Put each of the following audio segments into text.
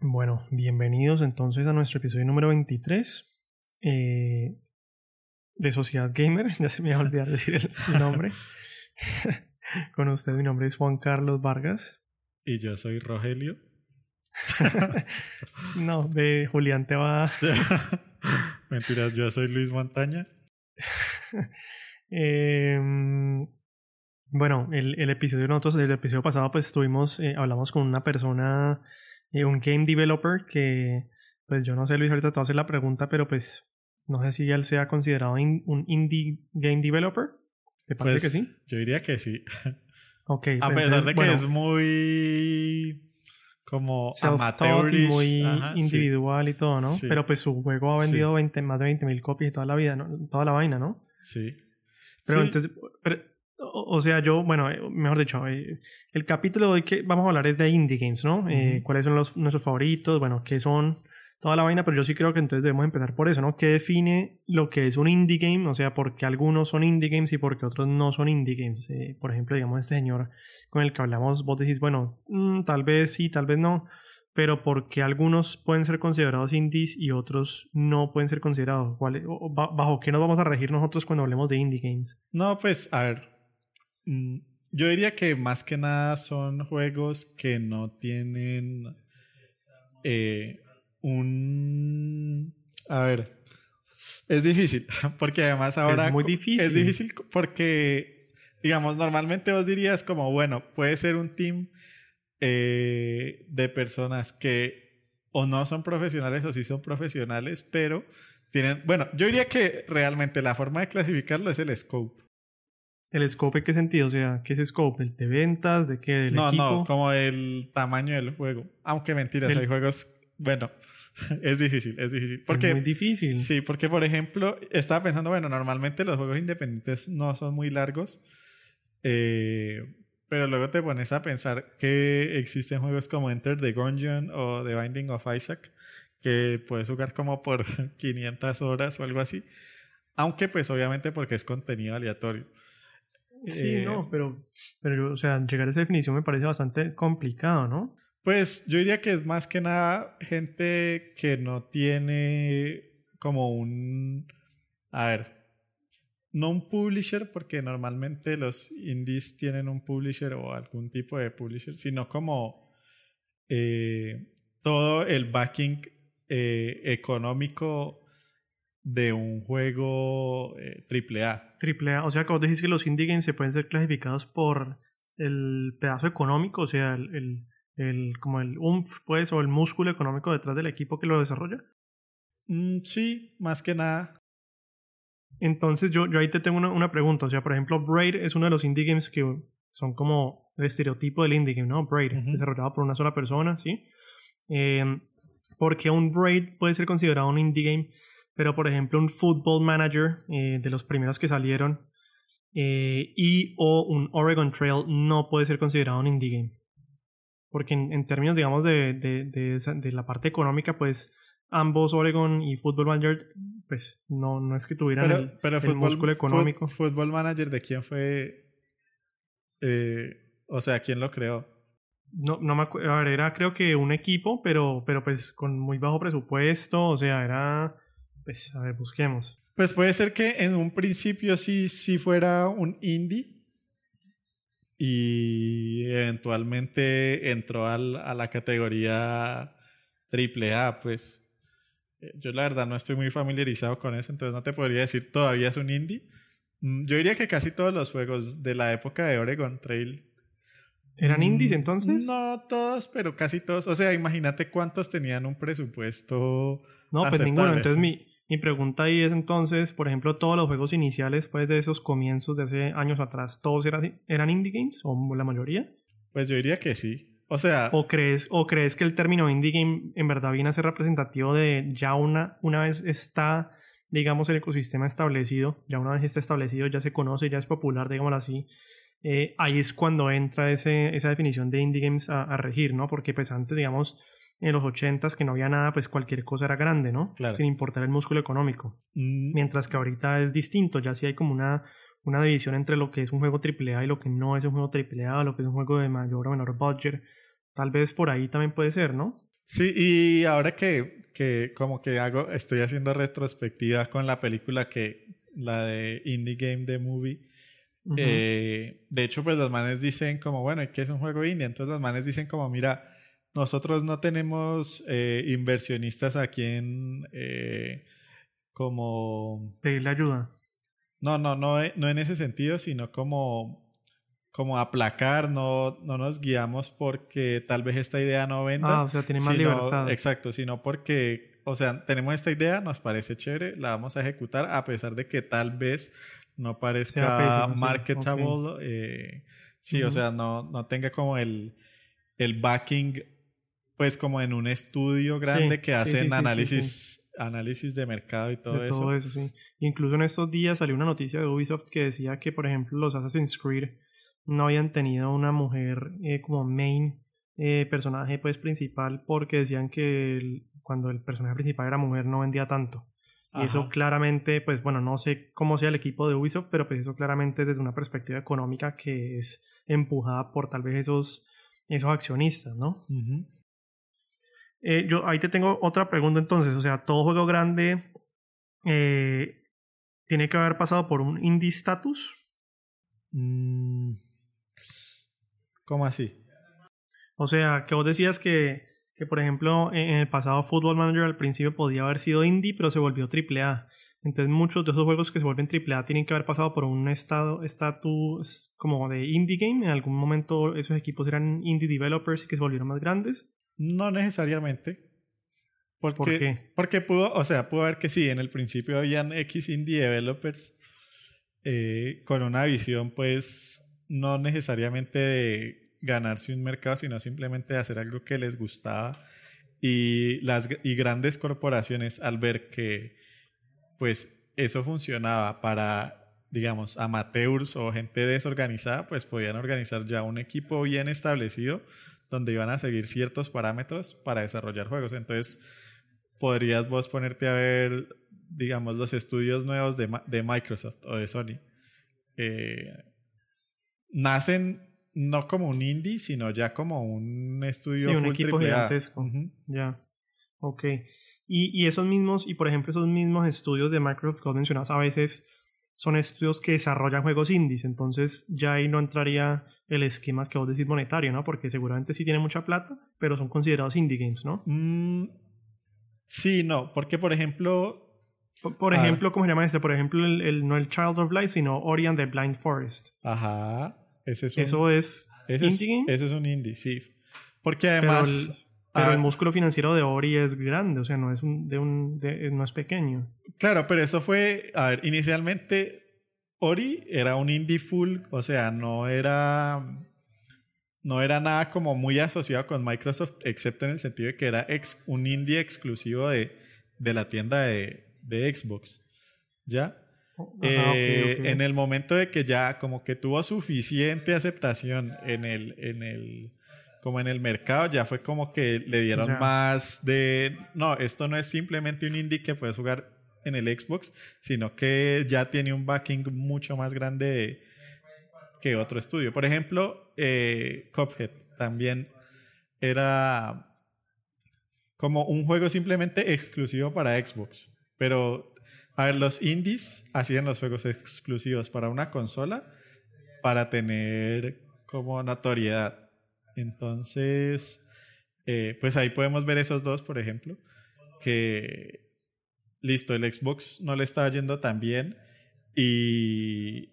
Bueno, bienvenidos entonces a nuestro episodio número 23 eh, de Sociedad Gamer. Ya se me va a olvidar decir el, nombre. Con usted, mi nombre es Juan Carlos Vargas. Y yo soy Rogelio. no, de Julián te va. Mentiras, yo soy Luis Montaña. Em, bueno, el, el, episodio nosotros, el episodio pasado, pues estuvimos, eh, hablamos con una persona un game developer que, pues yo no sé, Luis, ahorita te voy a hacer la pregunta, pero pues no sé si él sea considerado un indie game developer. ¿Te parece que pues, sí? Yo diría que sí. Ok. A pues, pesar de que es muy como amateur y muy individual y todo, ¿no? Pero pues su juego ha vendido 20, más de 20 mil copias y toda la vida, ¿no? Toda la vaina, ¿no? Sí. Pero entonces, o, sea, yo, bueno, eh, mejor dicho, eh, el capítulo de hoy que vamos a hablar es de indie games, ¿no? Eh, ¿Cuáles son los, nuestros favoritos? Bueno, ¿qué son? Toda la vaina, pero yo sí creo que entonces debemos empezar por eso, ¿no? ¿Qué define lo que es un indie game? O sea, por qué algunos son indie games y por qué otros no son indie games. por ejemplo, digamos, este señor con el que hablamos, vos decís, bueno, mm, tal vez sí, tal vez no, pero por qué algunos pueden ser considerados indies y otros no pueden ser considerados. ¿Bajo qué nos vamos a regir nosotros cuando hablemos de indie games? No, pues, a ver, yo diría que más que nada son juegos que no tienen eh, un... A ver, es difícil, porque además ahora... Es muy difícil. Es difícil porque, digamos, normalmente vos dirías como, bueno, puede ser un team eh, de personas que o no son profesionales o sí son profesionales, pero tienen... Bueno, yo diría que realmente la forma de clasificarlo es el scope. ¿El scope en qué sentido? O sea, ¿qué es scope? ¿El de ventas? ¿De qué? ¿Del no, equipo? No, como el tamaño del juego. Aunque mentiras, hay juegos. Bueno, es difícil, es difícil. Porque, es muy difícil. Sí, porque por ejemplo, estaba pensando, bueno, normalmente los juegos independientes no son muy largos. Eh, pero luego te pones a pensar que existen juegos como Enter the Gungeon o The Binding of Isaac, que puedes jugar como por 500 horas o algo así. Aunque pues obviamente porque es contenido aleatorio. Sí, eh, no, pero, pero, o sea, llegar a esa definición me parece bastante complicado, ¿no? Pues yo diría que es más que nada gente que no tiene como un, a ver, no un publisher, porque normalmente los indies tienen un publisher o algún tipo de publisher, sino como eh, todo el backing eh, económico de un juego triple A. Triple A, o sea vos decís que los indie games se pueden ser clasificados por el pedazo económico, o sea, el, el, como el umf, pues, o el músculo económico detrás del equipo que lo desarrolla. Mm, sí, más que nada. Entonces yo, yo ahí te tengo una, una, pregunta, o sea, por ejemplo, Braid es uno de los indie games que son como el estereotipo del indie game, ¿no? Braid, desarrollado por una sola persona, ¿sí? Eh, porque un Braid puede ser considerado un indie game pero por ejemplo un Football Manager eh, de los primeros que salieron eh, y o un Oregon Trail no puede ser considerado un indie game. Porque en, términos, digamos, de, de, de, la parte económica, pues ambos Oregon y Football Manager, pues no, no es que tuvieran el, pero músculo económico. Football Manager, ¿de quién fue? Eh, o sea, ¿quién lo creó? No, no me acuerdo. A ver, era creo que un equipo, pero, pero pues con muy bajo presupuesto. O sea, era pues, a ver, busquemos. Pues puede ser que en un principio sí, sí fuera un indie y eventualmente entró al, a la categoría triple A, pues eh, yo la verdad no estoy muy familiarizado con eso, entonces no te podría decir todavía es un indie. Mm, yo diría que casi todos los juegos de la época de Oregon Trail ¿Eran indies entonces? No todos, pero casi todos. O sea, imagínate cuántos tenían un presupuesto. No, pues ninguno. Entonces mi, mi pregunta ahí es entonces, por ejemplo, todos los juegos iniciales, pues de esos comienzos de hace años atrás, ¿todos eran, eran indie games o la mayoría? Pues yo diría que sí. O sea... ¿O crees, ¿O crees que el término indie game en verdad viene a ser representativo de ya una, una vez está, digamos, el ecosistema establecido, ya una vez está establecido, ya se conoce, ya es popular, digámoslo así, eh, ahí es cuando entra ese, esa definición de indie games a, a regir, ¿no? Porque pues antes, digamos, en los ochentas que no había nada, pues cualquier cosa era grande, ¿no? Sin importar el músculo económico. Mm. Mientras que ahorita es distinto, ya sí hay como una, una división entre lo que es un juego AAA y lo que no es un juego AAA, lo que es un juego de mayor o menor budget. Tal vez por ahí también puede ser, ¿no? Sí, y ahora que, que como que hago, estoy haciendo retrospectiva con la película que, la de Indie Game The Movie, eh, de hecho, pues los manes dicen como, bueno, ¿qué es un juego indie? Entonces los manes dicen como, mira, nosotros no tenemos eh, inversionistas aquí en eh, como... Pedirle ayuda. No, no, no, no en ese sentido, sino como como aplacar, no, no nos guiamos porque tal vez esta idea no venda. Ah, o sea, tiene más libertad. Exacto, sino porque, o sea, tenemos esta idea, nos parece chévere, la vamos a ejecutar a pesar de que tal vez no parezca marketable. Eh, sí, o sea, no, no tenga como el, el backing, pues como en un estudio grande que hacen análisis, análisis de mercado y todo eso. Todo eso, sí. Incluso en estos días salió una noticia de Ubisoft que decía que, por ejemplo, los Assassin's Creed no habían tenido una mujer eh, como main eh, personaje pues principal porque decían que cuando el personaje principal era mujer no vendía tanto. Y eso claramente, pues bueno, no sé cómo sea el equipo de Ubisoft, pero pues eso claramente es desde una perspectiva económica que es empujada por tal vez esos, esos accionistas, ¿no? Eh, yo ahí te tengo otra pregunta entonces, o sea, todo juego grande eh, tiene que haber pasado por un indie status. Mm, ¿Cómo así? O sea, que vos decías que que por ejemplo en el pasado Football Manager al principio podía haber sido indie, pero se volvió AAA. Entonces muchos de esos juegos que se vuelven AAA tienen que haber pasado por un estado estatus como de indie game. En algún momento esos equipos eran indie developers y que se volvieron más grandes. No necesariamente. Porque, ¿Por qué? Porque pudo, o sea, pudo haber que sí, en el principio habían X indie developers eh, con una visión pues no necesariamente de ganarse un mercado, sino simplemente hacer algo que les gustaba. Y, las, y grandes corporaciones al ver que pues eso funcionaba para, digamos, amateurs o gente desorganizada, pues podían organizar ya un equipo bien establecido donde iban a seguir ciertos parámetros para desarrollar juegos. Entonces, podrías vos ponerte a ver, digamos, los estudios nuevos de, de Microsoft o de Sony. Eh, nacen no como un indie, sino ya como un estudio sí, un equipo gigantesco. Ya. Ok. Y, y, esos mismos, y por ejemplo, esos mismos estudios de Microsoft que mencionas a veces son estudios que desarrollan juegos indies. Entonces ya ahí no entraría el esquema que vos decís monetario, ¿no? Porque seguramente sí tienen mucha plata, pero son considerados indie games, ¿no? Mm, sí, no. Porque, por ejemplo. Por, ejemplo, ¿cómo se llama ese? Por ejemplo, el, el, no el Child of Light, sino Ori and the Blind Forest. Ajá. Ese es un, ¿Eso es indie Ese es un indie, sí. Porque además... Pero el, músculo financiero de Ori es grande, o sea, no es, un, de un, no es pequeño. Claro, pero eso fue... A ver, inicialmente Ori era un indie full, o sea, no era... No era nada como muy asociado con Microsoft, excepto en el sentido de que era ex, un indie exclusivo de, de la tienda de, de Xbox. ¿Ya? Eh, en el momento de que ya como que tuvo suficiente aceptación en el, en el, como en el mercado, ya fue como que le dieron más de, no, esto no es simplemente un indie que puedes jugar en el Xbox, sino que ya tiene un backing mucho más grande que otro estudio. Por ejemplo, eh, Cuphead también era como un juego simplemente exclusivo para Xbox, pero a ver, los indies hacían los juegos exclusivos para una consola para tener como notoriedad. Entonces, eh, pues ahí podemos ver esos dos, por ejemplo, que listo, el Xbox no le estaba yendo tan bien y,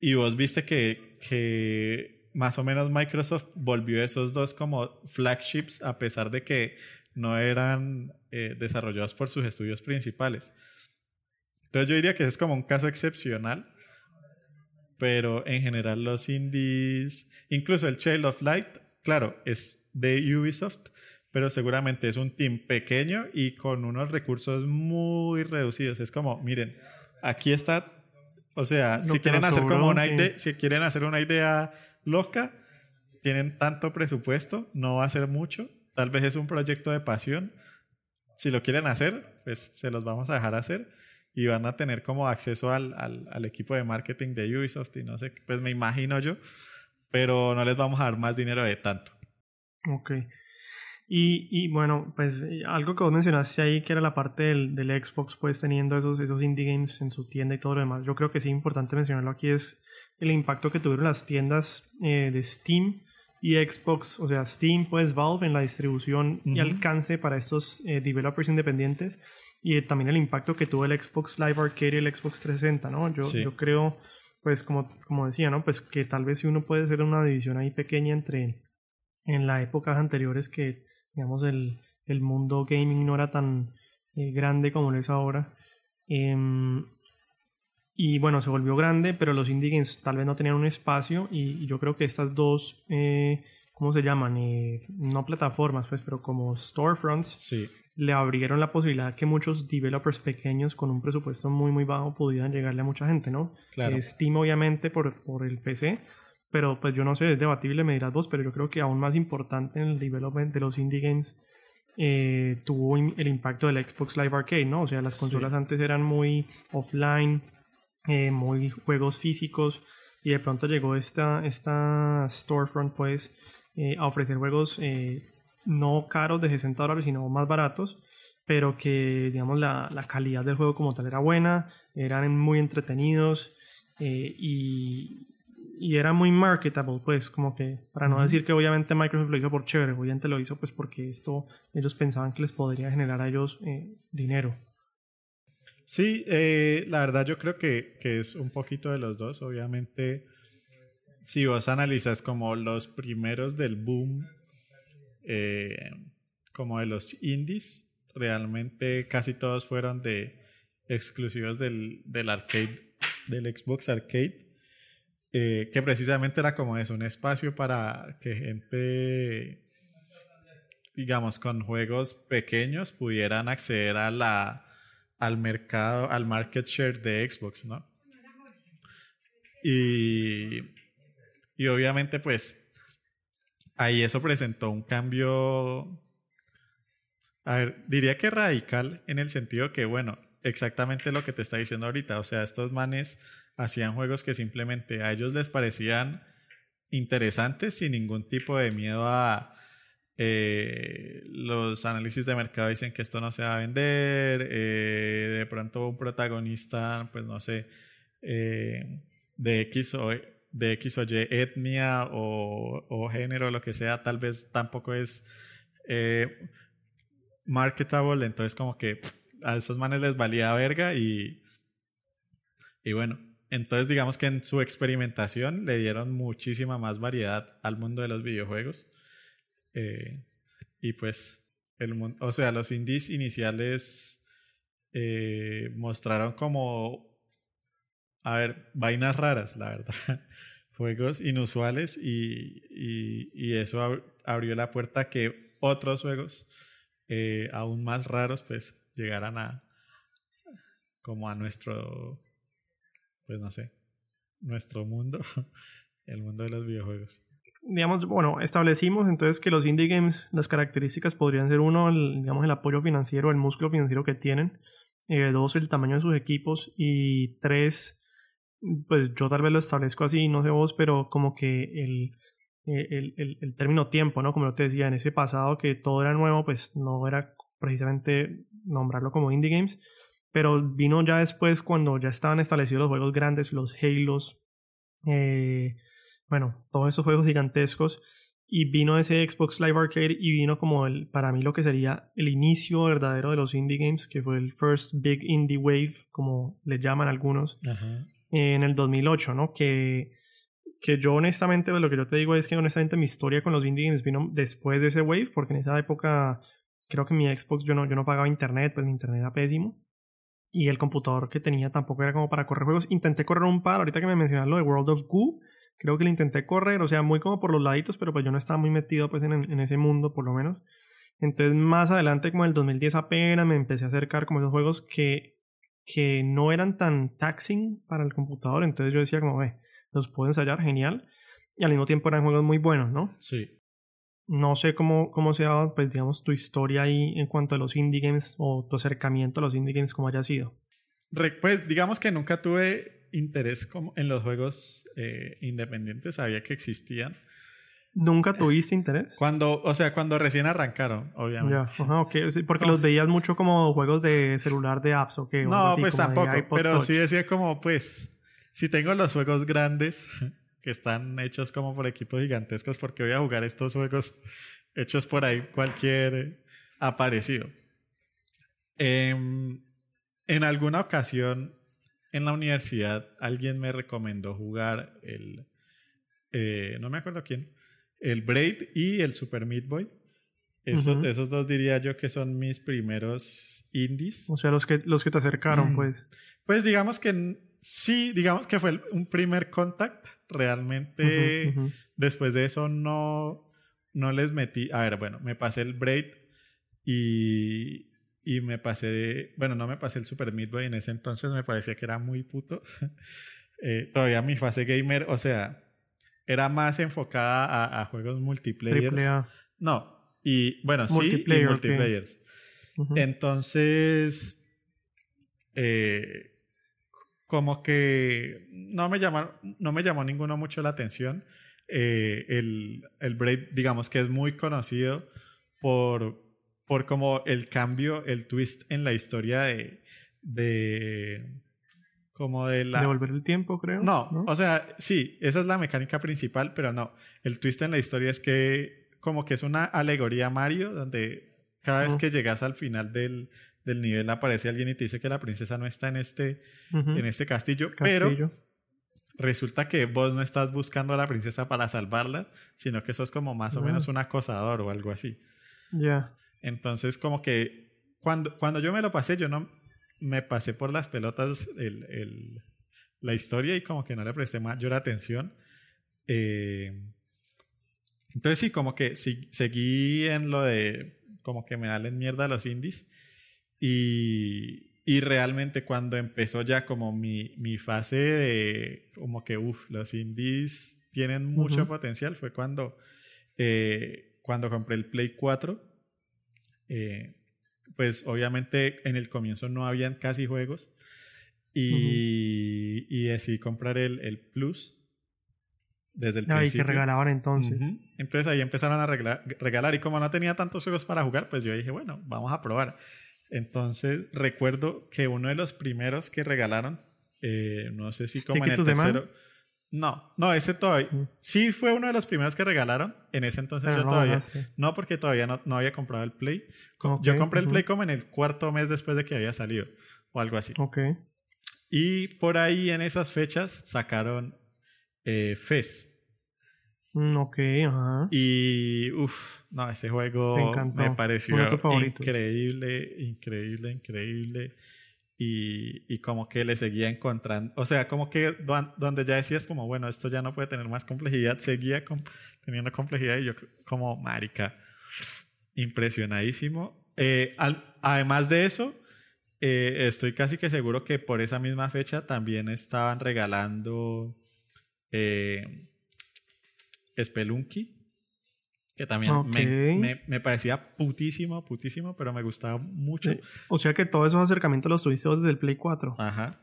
y vos viste que, que más o menos Microsoft volvió esos dos como flagships a pesar de que no eran eh, desarrollados por sus estudios principales. Entonces yo diría que es como un caso excepcional, pero en general los indies, incluso el Child of Light, claro, es de Ubisoft, pero seguramente es un team pequeño y con unos recursos muy reducidos. Es como, miren, aquí está, o sea, si quieren hacer como una idea, si quieren hacer una idea loca, tienen tanto presupuesto, no va a ser mucho, tal vez es un proyecto de pasión. Si lo quieren hacer, pues se los vamos a dejar hacer y van a tener como acceso al, al, al, equipo de marketing de Ubisoft y no sé, pues me imagino yo, pero no les vamos a dar más dinero de tanto. Ok. Y, y, bueno, pues eh, algo que vos mencionaste ahí, que era la parte del, del, Xbox, pues teniendo esos, esos indie games en su tienda y todo lo demás. Yo creo que sí, importante mencionarlo aquí es el impacto que tuvieron las tiendas eh, de Steam y Xbox, o sea, Steam, pues Valve en la distribución y alcance para estos eh, developers independientes y también el impacto que tuvo el Xbox Live Arcade y el Xbox 360, ¿no? Yo, yo creo, pues como, como decía, ¿no? Pues que tal vez si uno puede hacer una división ahí pequeña entre en las épocas anteriores que digamos, el, el mundo gaming no era tan eh, grande como lo es ahora. Em, y bueno, se volvió grande, pero los indie games tal vez no tenían un espacio y, yo creo que estas dos, eh, ¿cómo se llaman? Eh, no plataformas, pues, pero como storefronts, sí. le abrieron la posibilidad que muchos developers pequeños con un presupuesto muy, muy bajo pudieran llegarle a mucha gente, ¿no? Claro. Steam, obviamente, por, por el PC, pero pues yo no sé, es debatible, me dirás vos, pero yo creo que aún más importante en el development de los indie games eh, tuvo el impacto del Xbox Live Arcade, ¿no? O sea, las consolas antes eran muy offline, eh, muy juegos físicos, y de pronto llegó esta, esta storefront, pues, eh, a ofrecer juegos no caros de 60 dólares, sino más baratos, pero que, digamos, la, la calidad del juego como tal era buena, eran muy entretenidos, y, y era muy marketable, pues como que, para no decir que obviamente Microsoft lo hizo por chévere, obviamente lo hizo pues porque esto ellos pensaban que les podría generar a ellos eh, dinero. Sí, eh, la verdad yo creo que, que, es un poquito de los dos, obviamente si vos analizas como los primeros del boom, eh, como de los indies, realmente casi todos fueron de exclusivos del, del arcade, del Xbox Arcade. Eh, que precisamente era como eso, un espacio para que gente, digamos, con juegos pequeños pudieran acceder a la, al mercado, al market share de Xbox, ¿no? Y, y obviamente pues ahí eso presentó un cambio, a ver, diría que radical en el sentido que, bueno, exactamente lo que te está diciendo ahorita, o sea, estos manes hacían juegos que simplemente a ellos les parecían interesantes sin ningún tipo de miedo a eh, los análisis de mercado dicen que esto no se va a vender, eh, de pronto un protagonista, pues no sé, eh, de X o de X o Y etnia o, o género, lo que sea, tal vez tampoco es marketable, entonces como que a esos manes les valía verga y, y bueno, entonces, digamos que en su experimentación le dieron muchísima más variedad al mundo de los videojuegos. Eh, y pues, el o sea, los indies iniciales eh, mostraron como, a ver, vainas raras, la verdad. Juegos inusuales y, y, eso abrió la puerta a que otros juegos eh, aún más raros pues llegaran a como a nuestro pues no sé, nuestro mundo, el mundo de los videojuegos. Digamos, bueno, establecimos entonces que los indie games, las características podrían ser uno, el, digamos, el apoyo financiero, el músculo financiero que tienen, eh, dos, el tamaño de sus equipos y tres, pues yo tal vez lo establezco así, no sé vos, pero como que el, el, el, el término tiempo, ¿no? Como yo te decía, en ese pasado que todo era nuevo, pues no era precisamente nombrarlo como indie games, pero vino ya después cuando ya estaban establecidos los juegos grandes, los Halos, eh, bueno, todos esos juegos gigantescos. Y vino ese Xbox Live Arcade y vino como el, para mí lo que sería el inicio verdadero de los indie games, que fue el First Big Indie Wave, como le llaman algunos, en el 2008, ¿no? Que, que yo honestamente, pues, lo que yo te digo es que honestamente mi historia con los indie games vino después de ese wave, porque en esa época creo que mi Xbox yo no, yo no pagaba internet, pues mi internet era pésimo y el computador que tenía tampoco era como para correr juegos. Intenté correr un par, ahorita que me mencionas lo de World of Goo, creo que lo intenté correr, o sea, muy como por los laditos, pero pues yo no estaba muy metido pues en, en ese mundo por lo menos. Entonces más adelante, como en el 2010 apenas, me empecé a acercar como esos juegos que, que no eran tan taxing para el computador, entonces yo decía como, ve, los puedo ensayar, genial. Y al mismo tiempo eran juegos muy buenos, ¿no? Sí no sé cómo, cómo sea, pues digamos, tu historia ahí en cuanto a los indie games o tu acercamiento a los indie games, como haya sido. Pues digamos que nunca tuve interés como en los juegos eh, independientes, sabía que existían, ¿Nunca tuviste interés? Cuando, o sea, cuando recién arrancaron, obviamente. Ya, ajá, ok. Sí, porque los veías mucho como juegos de celular de apps o qué. No, pues tampoco. Pero sí decía como, pues, si tengo los juegos grandes que están hechos como por equipos gigantescos, porque voy a jugar estos juegos hechos por ahí cualquier aparecido. Em, en alguna ocasión en la universidad alguien me recomendó jugar el, eh, no me acuerdo quién, el Braid y el Super Meat Boy. Esos dos diría yo que son mis primeros indies. O sea, los que, los que te acercaron, pues. Pues digamos que sí, digamos que fue un primer contact. Realmente después de eso no, no les metí. A ver, bueno, me pasé el Braid y, y me pasé de, bueno, no me pasé el Super Meat Boy en ese entonces, me parecía que era muy puto. Eh, todavía mi fase gamer, o sea, era más enfocada a, juegos multiplayer. No, y bueno, sí, y multiplayers. Entonces, eh, como que no me, llamó, no me llamó ninguno mucho la atención. Eh, el, el Braid, digamos que es muy conocido por, por como el cambio, el twist en la historia de, de como de la... Devolver el tiempo, creo. No, o sea, sí, esa es la mecánica principal, pero no. El twist en la historia es que como que es una alegoría Mario, donde cada vez que llegas al final del, del, nivel aparece alguien y te dice que la princesa no está en este, en este castillo, pero resulta que vos no estás buscando a la princesa para salvarla, sino que sos como más o ah. menos un acosador o algo así. Ya. Entonces, como que cuando, cuando yo me lo pasé, yo no, me pasé por las pelotas el, el, la historia y como que no le presté mayor atención. Eh, entonces sí, como que sí, seguí en lo de como que me dan mierda los indies y, y realmente cuando empezó ya como mi, mi fase de como que, uff, los indies tienen mucho potencial fue cuando, eh, cuando compré el Play 4. Eh, pues obviamente en el comienzo no habían casi juegos y, y decidí comprar el, el, Plus desde el principio. Y que regalaban entonces. Entonces ahí empezaron a regalar, regalar y como no tenía tantos juegos para jugar, pues yo dije, bueno, vamos a probar. Entonces recuerdo que uno de los primeros que regalaron, eh, no sé si como en el tercero... No, no, ese todavía. Sí fue uno de los primeros que regalaron. En ese entonces yo todavía. No, porque todavía no, no, había comprado el Play. yo compré el Play como en el cuarto mes después de que había salido. O algo así. Ok. Y por ahí en esas fechas sacaron eh, Fez. Mm, ok, ajá. Y uff, no, ese juego me pareció increíble, increíble, increíble y, como que le seguía encontrando, o sea, como que donde ya decías como, bueno, esto ya no puede tener más complejidad, seguía teniendo complejidad y yo como, marica, impresionadísimo. Eh, además de eso, eh, estoy casi que seguro que por esa misma fecha también estaban regalando eh, Spelunky que también me, me, parecía putísimo, putísimo, pero me gustaba mucho. O sea que todos esos acercamientos los tuviste desde el Play 4. Ajá.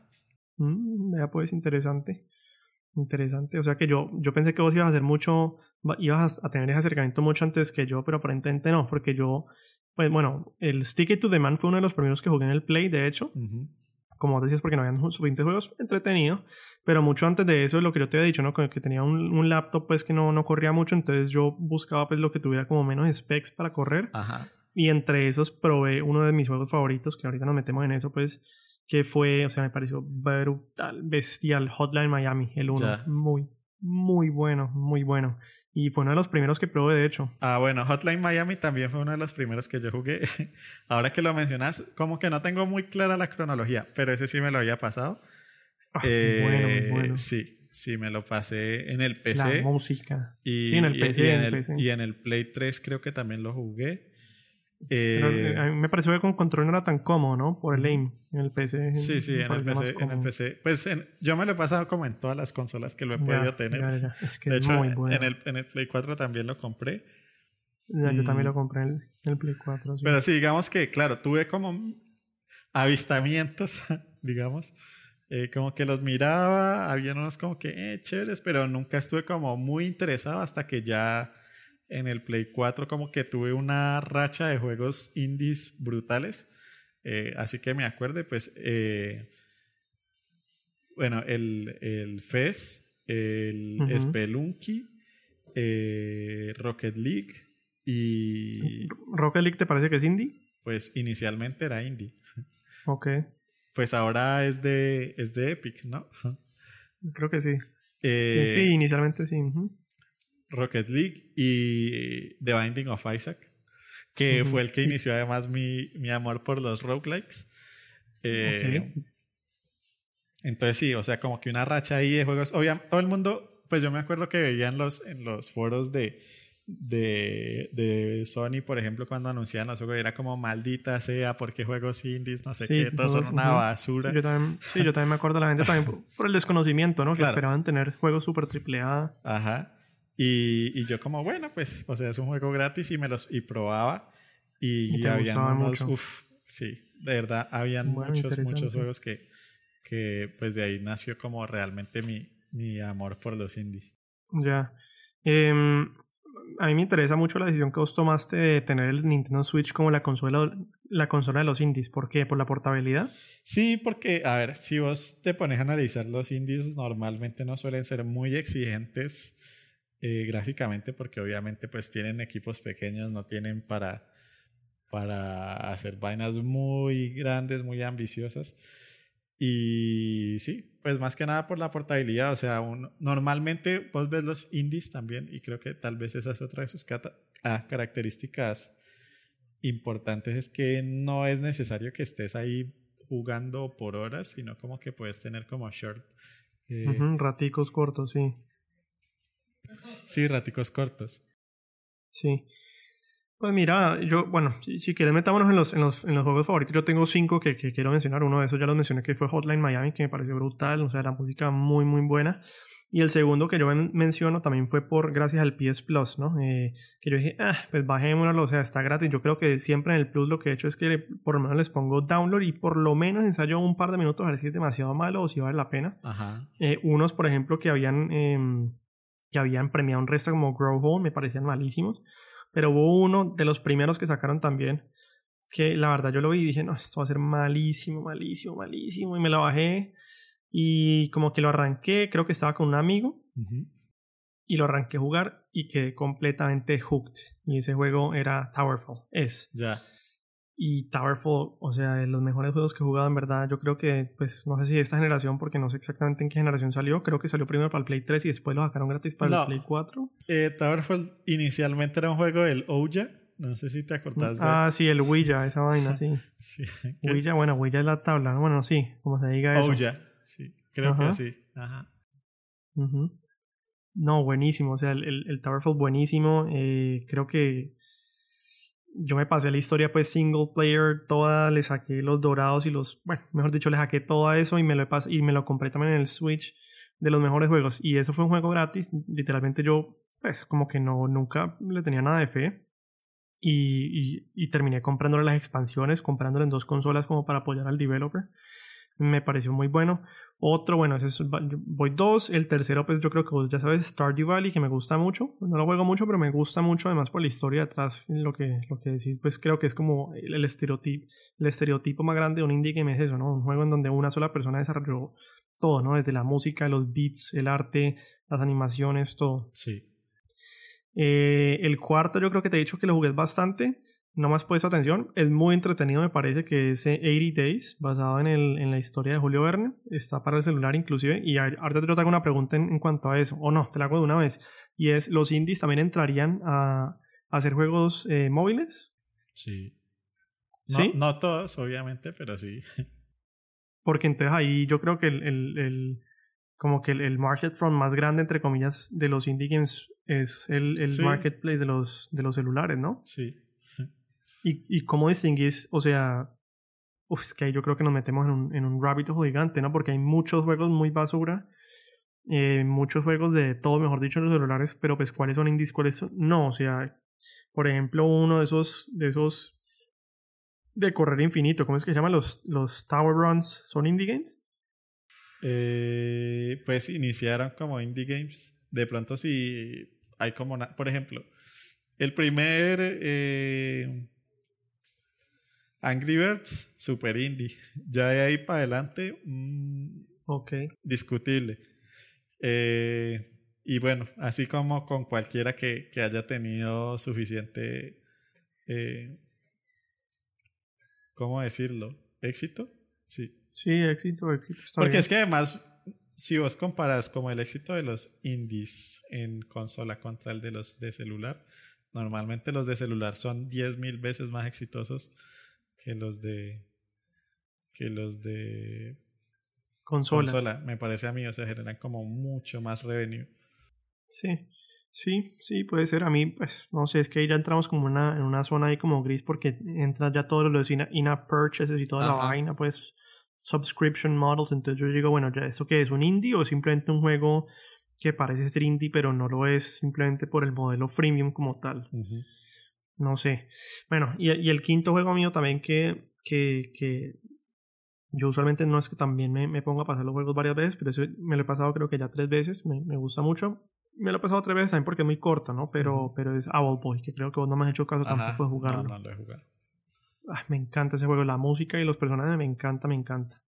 Mm, ya pues interesante. Interesante. O sea que yo, yo pensé que vos ibas a hacer mucho, ibas a tener ese acercamiento mucho antes que yo, pero aparentemente no, porque yo, pues bueno, el Stick It to the Man fue uno de los primeros que jugué en el Play, de hecho como decías, porque no habían suficientes juegos, entretenido. Pero mucho antes de eso, lo que yo te había dicho, ¿no? Que tenía un, un, laptop pues que no, no corría mucho, entonces yo buscaba pues lo que tuviera como menos specs para correr. Ajá. Y entre esos probé uno de mis juegos favoritos, que ahorita nos metemos en eso, pues, que fue, o sea, me pareció brutal, bestial, Hotline Miami, el uno. Muy, muy bueno, muy bueno. Y fue uno de los primeros que probé, de hecho. Ah, bueno, Hotline Miami también fue uno de los primeros que yo jugué. Ahora que lo mencionas, como que no tengo muy clara la cronología, pero ese sí me lo había pasado. Ah, bueno, muy eh, bueno. Sí, sí, me lo pasé en el PC. La música. Y, sí, en el PC. en, el, y en el Play 3 creo que también lo jugué. Eh, a mí me pareció que con control no era tan cómodo, ¿no? Por el aim en el PC. Sí, sí, en el PC, en el PC. Pues yo me lo he pasado como en todas las consolas que lo he podido tener. Es que de hecho, muy bueno. en, el, en el Play 4 también lo compré. Yo también lo compré en el, Play 4. Pero sí, digamos que, claro, tuve como avistamientos, digamos. Eh, como que los miraba, había unos como que eh, chéveres, pero nunca estuve como muy interesado hasta que ya en el Play 4 como que tuve una racha de juegos indies brutales. Eh, así que me acuerde, pues, eh, bueno, el, el FES, el Spelunky, eh, Rocket League y... ¿Rocket League te parece que es indie? Pues inicialmente era indie. Ok. Pues ahora es de, es de Epic, ¿no? Creo que sí. sí, inicialmente sí. Rocket League y The Binding of Isaac, que fue el que inició además mi, mi amor por los roguelikes. Eh, entonces sí, o sea, como que una racha ahí de juegos. Obviamente, todo el mundo, pues yo me acuerdo que veía en los, en los foros de, de, de Sony, por ejemplo, cuando anunciaban los juegos, era como maldita sea, porque juegos indies, no sé qué, todos son una basura. Sí yo, también, sí yo, también, me acuerdo, la gente también por, el desconocimiento, ¿no? Que esperaban tener juegos súper triple A. Ajá. Y, y, yo como, bueno, pues, o sea, es un juego gratis y me los y probaba y, y habían unos, uff, sí, de verdad, habían muchos, muchos juegos que, que pues de ahí nació como realmente mi, mi amor por los indies. Ya. Em, a mí me interesa mucho la decisión que vos tomaste de tener el Nintendo Switch como la consola, la consola de los indies. ¿Por qué? ¿Por la portabilidad? Sí, porque, a ver, si vos te pones a analizar los indies, normalmente no suelen ser muy exigentes eh, gráficamente porque obviamente pues tienen equipos pequeños, no tienen para, para hacer vainas muy grandes, muy ambiciosas. Y sí, pues más que nada por la portabilidad, o sea, normalmente vos ves los indies también y creo que tal vez esa es otra de sus ah, características importantes, es que no es necesario que estés ahí jugando por horas, sino como que puedes tener como short. Eh, cortos, sí. Sí, raticos cortos. Sí. Pues mira, yo, bueno, si, si quieres metámonos en los, en, los, en los juegos favoritos, yo tengo cinco que, que, quiero mencionar. Uno de esos ya los mencioné, que fue Hotline Miami, que me pareció brutal, o sea, la música muy, muy buena. Y el segundo que yo menciono también fue por gracias al PS Plus, ¿no? Eh, que yo dije, ah, pues bajémoslo, o sea, está gratis. Yo creo que siempre en el Plus lo que he hecho es que por lo menos les pongo download y por lo menos ensayo un par de minutos a ver si es demasiado malo o si vale la pena. Ajá. Eh, unos, por ejemplo, que habían... Eh, que habían premiado un resto como Grow Home, me parecían malísimos. Pero hubo uno de los primeros que sacaron también, que la verdad yo lo vi y dije, no, esto va a ser malísimo, malísimo, malísimo. Y me lo bajé y como que lo arranqué, creo que estaba con un amigo. Y lo arranqué a jugar y quedé completamente hooked. Y ese juego era Towerfall. Es. Ya. Y Towerfall, o sea, de los mejores juegos que he jugado en verdad, yo creo que, pues, no sé si de esta generación, porque no sé exactamente en qué generación salió, creo que salió primero para el Play 3 y después lo sacaron gratis para el Play 4. Eh, Towerfall inicialmente era un juego del Ouya, no sé si te acordás de... Ah, sí, el Ouija, esa vaina, sí. sí Ouija, bueno, Ouija es la tabla, bueno, sí, como se diga eso. Ouya, sí, creo que sí. Ajá. No, buenísimo, o sea, el, el, el Towerfall buenísimo, eh, creo que yo me pasé la historia pues single player toda, le saqué los dorados y los, bueno, mejor dicho, le saqué todo eso y me lo, pasé, y me lo compré también en el Switch de los mejores juegos. Y eso fue un juego gratis, literalmente yo pues como que no, nunca le tenía nada de fe. Y, y, y terminé comprándole las expansiones, comprándole en dos consolas como para apoyar al developer me pareció muy bueno. Otro, bueno, ese es, voy dos. El tercero, pues yo creo que ya sabes, Stardew Valley, que me gusta mucho. No lo juego mucho, pero me gusta mucho, además por la historia detrás, lo que, lo que decís, pues creo que es como el, estereotipo, el estereotipo más grande de un indie game es eso, ¿no? Un juego en donde una sola persona desarrolló todo, ¿no? Desde la música, los beats, el arte, las animaciones, todo. Sí. Eh, el cuarto, yo creo que te he dicho que lo jugué bastante no más puesto atención. Es muy entretenido, me parece que ese 80 Days, basado en, el, en la historia de Julio Verne, está para el celular inclusive. Y ahorita yo te hago una pregunta en, cuanto a eso, o no, te la hago de una vez. Y es, ¿los indies también entrarían a, hacer juegos eh, móviles? Sí. No, ¿Sí? No todos, obviamente, pero sí. Porque entonces ahí yo creo que el, el, el como que el, market front más grande, entre comillas, de los indie games es el, el marketplace de los, de los celulares, ¿no? Sí. ¿Y, y cómo distinguís? O sea, uf, es que ahí yo creo que nos metemos en un, en un rabbit gigante, ¿no? Porque hay muchos juegos muy basura, eh, muchos juegos de todo, mejor dicho, en los celulares, pero pues ¿cuáles son indies? ¿Cuáles son? No, o sea, por ejemplo, uno de esos, de esos de correr infinito, ¿cómo es que se llaman los, los Tower Runs? ¿Son indie games? Eh, pues iniciaron como indie games. De pronto si hay como, por ejemplo, El primer eh, Angry Birds, super indie. Ya de ahí para adelante, mm, discutible. Eh, y bueno, así como con cualquiera que, haya tenido suficiente, eh, ¿cómo decirlo? ¿Éxito? Sí. Sí, éxito, éxito. Porque es que además, si vos comparas como el éxito de los indies en consola contra el de los de celular, normalmente los de celular son 10.000 veces más exitosos que los de que los de consola. Me parece a mí, o sea, generan como mucho más revenue. Sí, sí, sí, puede ser. A mí, pues, no sé, es que ahí ya entramos como una, en una zona ahí como gris porque entra ya todo lo de in-app purchases y toda la vaina, pues, subscription models. Entonces yo digo, bueno, ya eso que es un indie o simplemente un juego que parece ser indie, pero no lo es simplemente por el modelo freemium como tal. No sé. Bueno, y, y, el quinto juego mío también que, que, que yo usualmente no es que también me, me ponga a pasar los juegos varias veces, pero eso me lo he pasado creo que ya tres veces, me, me gusta mucho. Me lo he pasado tres veces también porque es muy corta, ¿no? Pero, pero es Owl Boy, que creo que vos no me has hecho caso tampoco de jugarlo. No, no lo he jugado. me encanta ese juego, la música y los personajes me encanta, me encanta.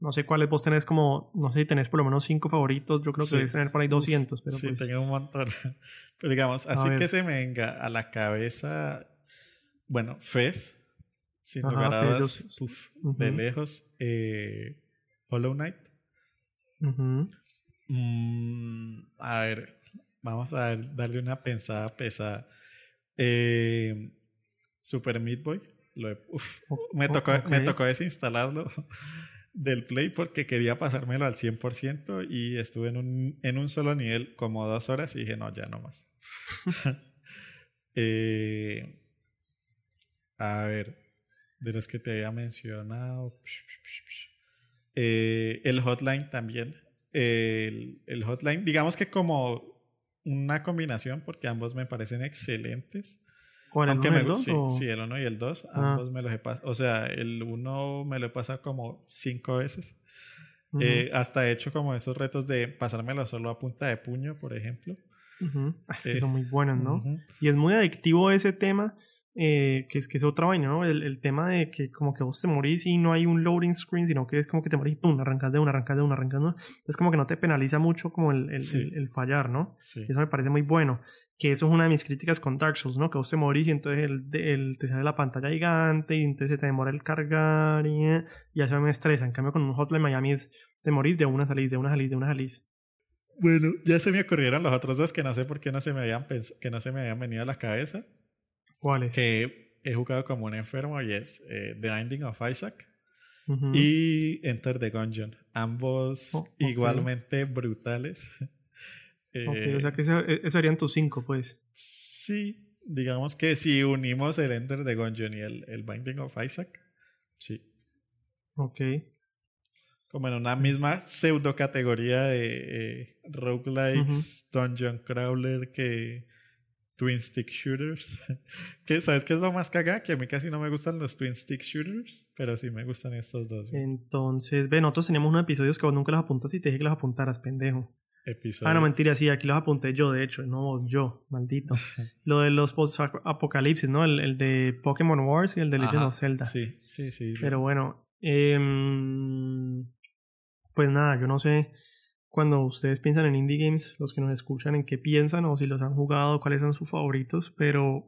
No sé cuáles vos tenés como, no sé si tenés por lo menos cinco favoritos, yo creo que debes tener por ahí 200, pero Sí, pues tengo un montón. Pero digamos, así que se me venga a la cabeza, bueno, Fez, sin lugar a dudas, de lejos, eh, Hollow Knight. Mm, a ver, vamos a darle una pensada pesada. Eh, Super Meat Boy. me, tocó, me tocó desinstalarlo del Play porque quería pasármelo al 100% y estuve en un, en un solo nivel como dos horas y dije, no, ya no más. Eh, a ver, de los que te había mencionado. Eh, el hotline también. El, el, hotline, digamos que como una combinación, porque ambos me parecen excelentes. ¿Cuál, el 1 y el 2? Sí, el 1 y el 2, ah. ambos me los he pasado. O sea, el 1 me lo he pasado como 5 veces. eh, hasta he hecho como esos retos de pasármelo solo a punta de puño, por ejemplo. Es que son muy buenos, ¿no? Y es muy adictivo ese tema eh, que, es, que es otra vaina, ¿no? El, el, tema de que como que vos te morís y no hay un loading screen, sino que es como que te morís, pum, arrancas de una, arrancas de una, arrancas de una. Es como que no te penaliza mucho como el, el, el, fallar, ¿no? Sí. Eso me parece muy bueno. Que eso es una de mis críticas con Dark Souls, ¿no? Que vos te morís y entonces el, te sale la pantalla gigante y entonces se te demora el cargar y, y eso me estresa. En cambio con un Hotline Miami es te morís de una salís, de una salís, de una salís. Bueno, ya se me ocurrieron los otros dos que no sé por qué no se me habían, que no se me habían venido a la cabeza. ¿Cuáles? Que he jugado como un enfermo y es eh, The Ending of Isaac y Enter the Gungeon. Ambos oh, igualmente brutales. Eh, o sea que eso, e, serían tus cinco, pues. Sí, digamos que si unimos el Enter the Gungeon y el, el Binding of Isaac, sí. Ok. Como en una misma pseudo categoría de eh, roguelikes, dungeon crawler que twin stick shooters. que ¿Sabes qué es lo más cagada? Que a mí casi no me gustan los twin stick shooters, pero sí me gustan estos dos. Entonces, ve, nosotros teníamos unos episodios que vos nunca los apuntas y te dije que los apuntaras, pendejo. Episodios. Ah, no, mentira, sí, aquí los apunté yo, de hecho, no yo, maldito. Lo de los post-apocalipsis, ¿no? El, el, de Pokémon Wars y el de Legend of Zelda. Sí, sí, sí. Pero bueno, eh, pues nada, yo no sé cuando ustedes piensan en indie games, los que nos escuchan, en qué piensan o si los han jugado, cuáles son sus favoritos, pero,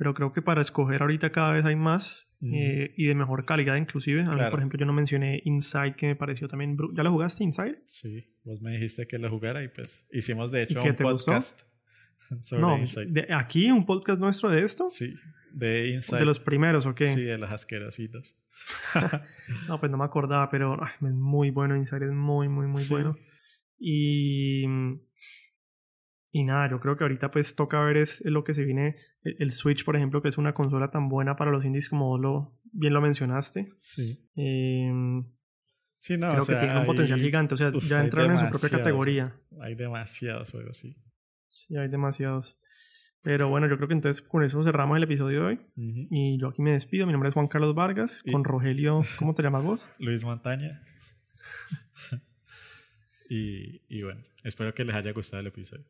pero creo que para escoger ahorita cada vez hay más eh, y de mejor calidad inclusive. A mí, por ejemplo, yo no mencioné Inside, que me pareció también... ¿Ya lo jugaste Inside? Sí, vos me dijiste que lo jugara y pues hicimos de hecho un podcast sobre no, Inside. De, ¿Aquí un podcast nuestro de esto? Sí, de Inside. ¿De los primeros o qué? Sí, de los asquerositos. no, pues no me acordaba, pero es muy bueno Inside, es muy, muy, muy bueno. Y, y nada, yo creo que ahorita pues toca ver es, lo que se viene. El, Switch, por ejemplo, que es una consola tan buena para los indies como lo, bien lo mencionaste. Sí. Eh, sí, no, creo o sea, que tiene un potencial gigante. O sea, ya entraron en su propia categoría. Hay demasiados juegos, sí. Sí, hay demasiados. Pero bueno, yo creo que entonces con eso cerramos el episodio de hoy. Y yo aquí me despido. Mi nombre es Juan Carlos Vargas, con Rogelio. ¿Cómo te llamas vos? Luis Montaña. Y, y bueno, espero que les haya gustado el episodio.